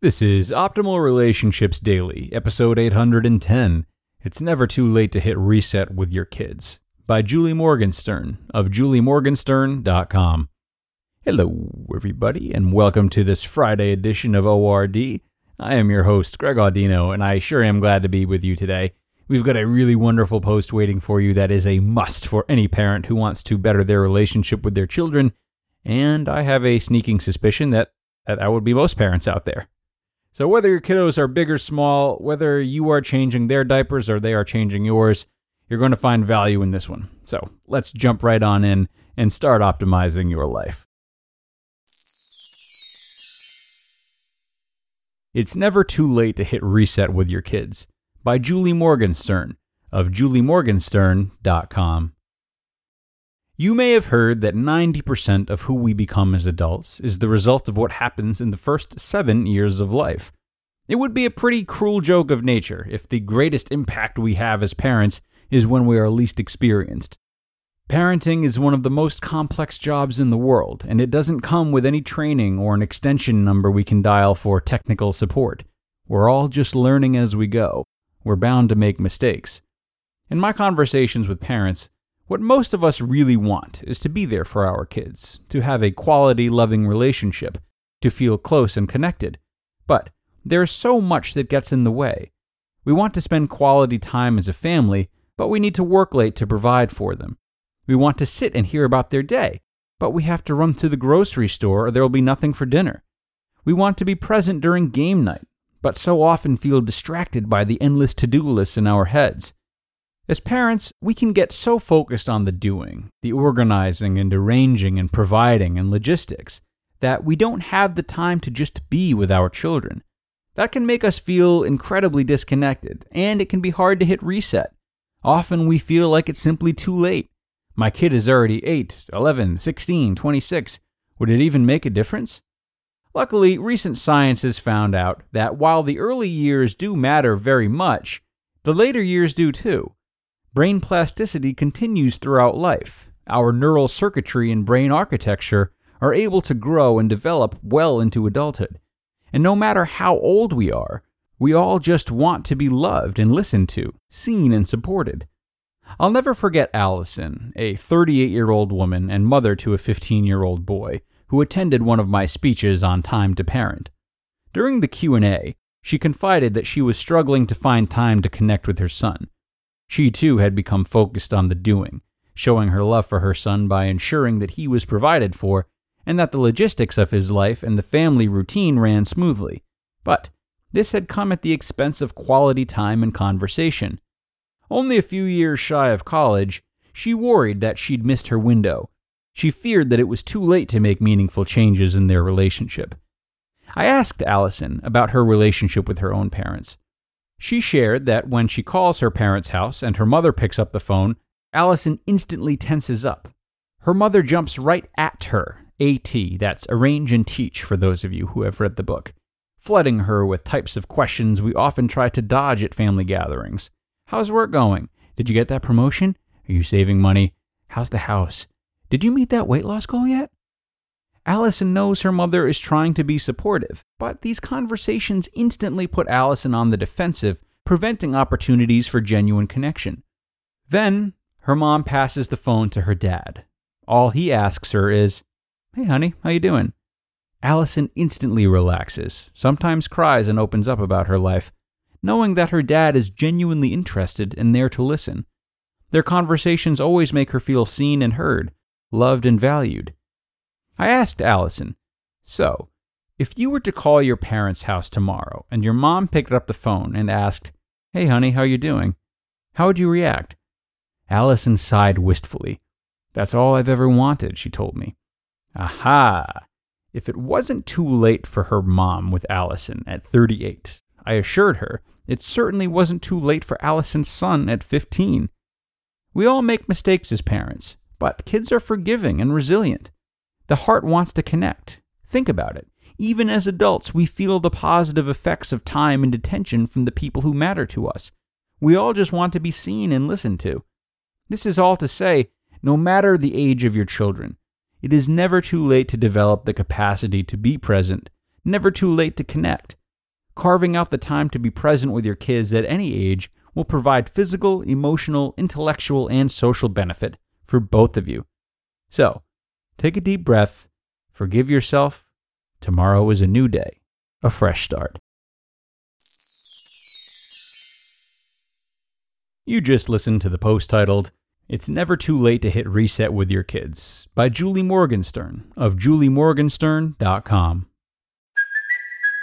This is Optimal Relationships Daily, episode 810. It's never too late to hit reset with your kids by Julie Morgenstern of juliemorgenstern.com. Hello, everybody, and welcome to this Friday edition of ORD. I am your host, Greg Audino, and I sure am glad to be with you today. We've got a really wonderful post waiting for you that is a must for any parent who wants to better their relationship with their children, and I have a sneaking suspicion that that would be most parents out there. So, whether your kiddos are big or small, whether you are changing their diapers or they are changing yours, you're going to find value in this one. So, let's jump right on in and start optimizing your life. It's never too late to hit reset with your kids by Julie Morgenstern of juliemorgenstern.com. You may have heard that 90% of who we become as adults is the result of what happens in the first seven years of life. It would be a pretty cruel joke of nature if the greatest impact we have as parents is when we are least experienced. Parenting is one of the most complex jobs in the world, and it doesn't come with any training or an extension number we can dial for technical support. We're all just learning as we go. We're bound to make mistakes. In my conversations with parents, what most of us really want is to be there for our kids, to have a quality, loving relationship, to feel close and connected. But there is so much that gets in the way. We want to spend quality time as a family, but we need to work late to provide for them. We want to sit and hear about their day, but we have to run to the grocery store or there will be nothing for dinner. We want to be present during game night, but so often feel distracted by the endless to do lists in our heads. As parents, we can get so focused on the doing, the organizing and arranging and providing and logistics, that we don't have the time to just be with our children. That can make us feel incredibly disconnected, and it can be hard to hit reset. Often we feel like it's simply too late. My kid is already 8, 11, 16, 26. Would it even make a difference? Luckily, recent science has found out that while the early years do matter very much, the later years do too. Brain plasticity continues throughout life. Our neural circuitry and brain architecture are able to grow and develop well into adulthood. And no matter how old we are, we all just want to be loved and listened to, seen and supported. I'll never forget Allison, a 38 year old woman and mother to a 15 year old boy, who attended one of my speeches on time to parent. During the Q&A, she confided that she was struggling to find time to connect with her son. She too had become focused on the doing, showing her love for her son by ensuring that he was provided for and that the logistics of his life and the family routine ran smoothly. But this had come at the expense of quality time and conversation. Only a few years shy of college, she worried that she'd missed her window. She feared that it was too late to make meaningful changes in their relationship. I asked Allison about her relationship with her own parents. She shared that when she calls her parents' house and her mother picks up the phone, Allison instantly tenses up. Her mother jumps right at her, AT, that's arrange and teach for those of you who have read the book, flooding her with types of questions we often try to dodge at family gatherings. How's work going? Did you get that promotion? Are you saving money? How's the house? Did you meet that weight loss goal yet? Allison knows her mother is trying to be supportive, but these conversations instantly put Allison on the defensive, preventing opportunities for genuine connection. Then, her mom passes the phone to her dad. All he asks her is, "Hey honey, how you doing?" Allison instantly relaxes, sometimes cries and opens up about her life. knowing that her dad is genuinely interested and there to listen. Their conversations always make her feel seen and heard, loved and valued. I asked Allison, So, if you were to call your parents' house tomorrow and your mom picked up the phone and asked, Hey honey, how you doing? How would you react? Allison sighed wistfully. That's all I've ever wanted, she told me. Aha! If it wasn't too late for her mom with Allison at 38, I assured her it certainly wasn't too late for Allison's son at 15. We all make mistakes as parents, but kids are forgiving and resilient. The heart wants to connect. Think about it. Even as adults, we feel the positive effects of time and attention from the people who matter to us. We all just want to be seen and listened to. This is all to say, no matter the age of your children, it is never too late to develop the capacity to be present, never too late to connect. Carving out the time to be present with your kids at any age will provide physical, emotional, intellectual, and social benefit for both of you. So, take a deep breath, forgive yourself. Tomorrow is a new day, a fresh start. You just listened to the post titled, It's Never Too Late to Hit Reset with Your Kids by Julie Morgenstern of juliemorgenstern.com.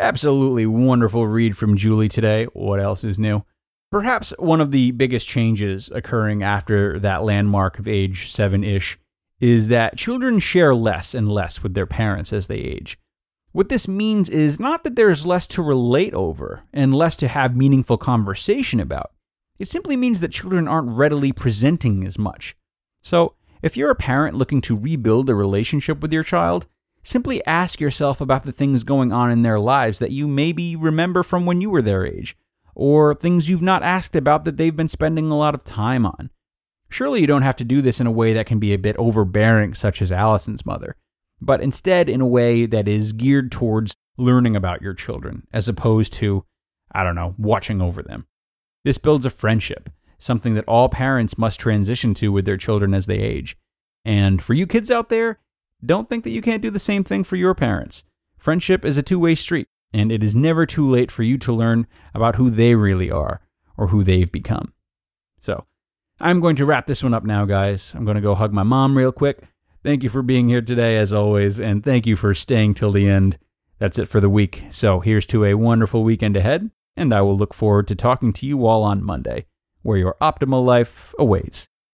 Absolutely wonderful read from Julie today. What else is new? Perhaps one of the biggest changes occurring after that landmark of age seven ish is that children share less and less with their parents as they age. What this means is not that there's less to relate over and less to have meaningful conversation about. It simply means that children aren't readily presenting as much. So, if you're a parent looking to rebuild a relationship with your child, simply ask yourself about the things going on in their lives that you maybe remember from when you were their age, or things you've not asked about that they've been spending a lot of time on. Surely you don't have to do this in a way that can be a bit overbearing, such as Allison's mother, but instead in a way that is geared towards learning about your children, as opposed to, I don't know, watching over them. This builds a friendship, something that all parents must transition to with their children as they age. And for you kids out there, don't think that you can't do the same thing for your parents. Friendship is a two way street, and it is never too late for you to learn about who they really are or who they've become. So, I'm going to wrap this one up now, guys. I'm going to go hug my mom real quick. Thank you for being here today, as always, and thank you for staying till the end. That's it for the week. So, here's to a wonderful weekend ahead, and I will look forward to talking to you all on Monday, where your optimal life awaits.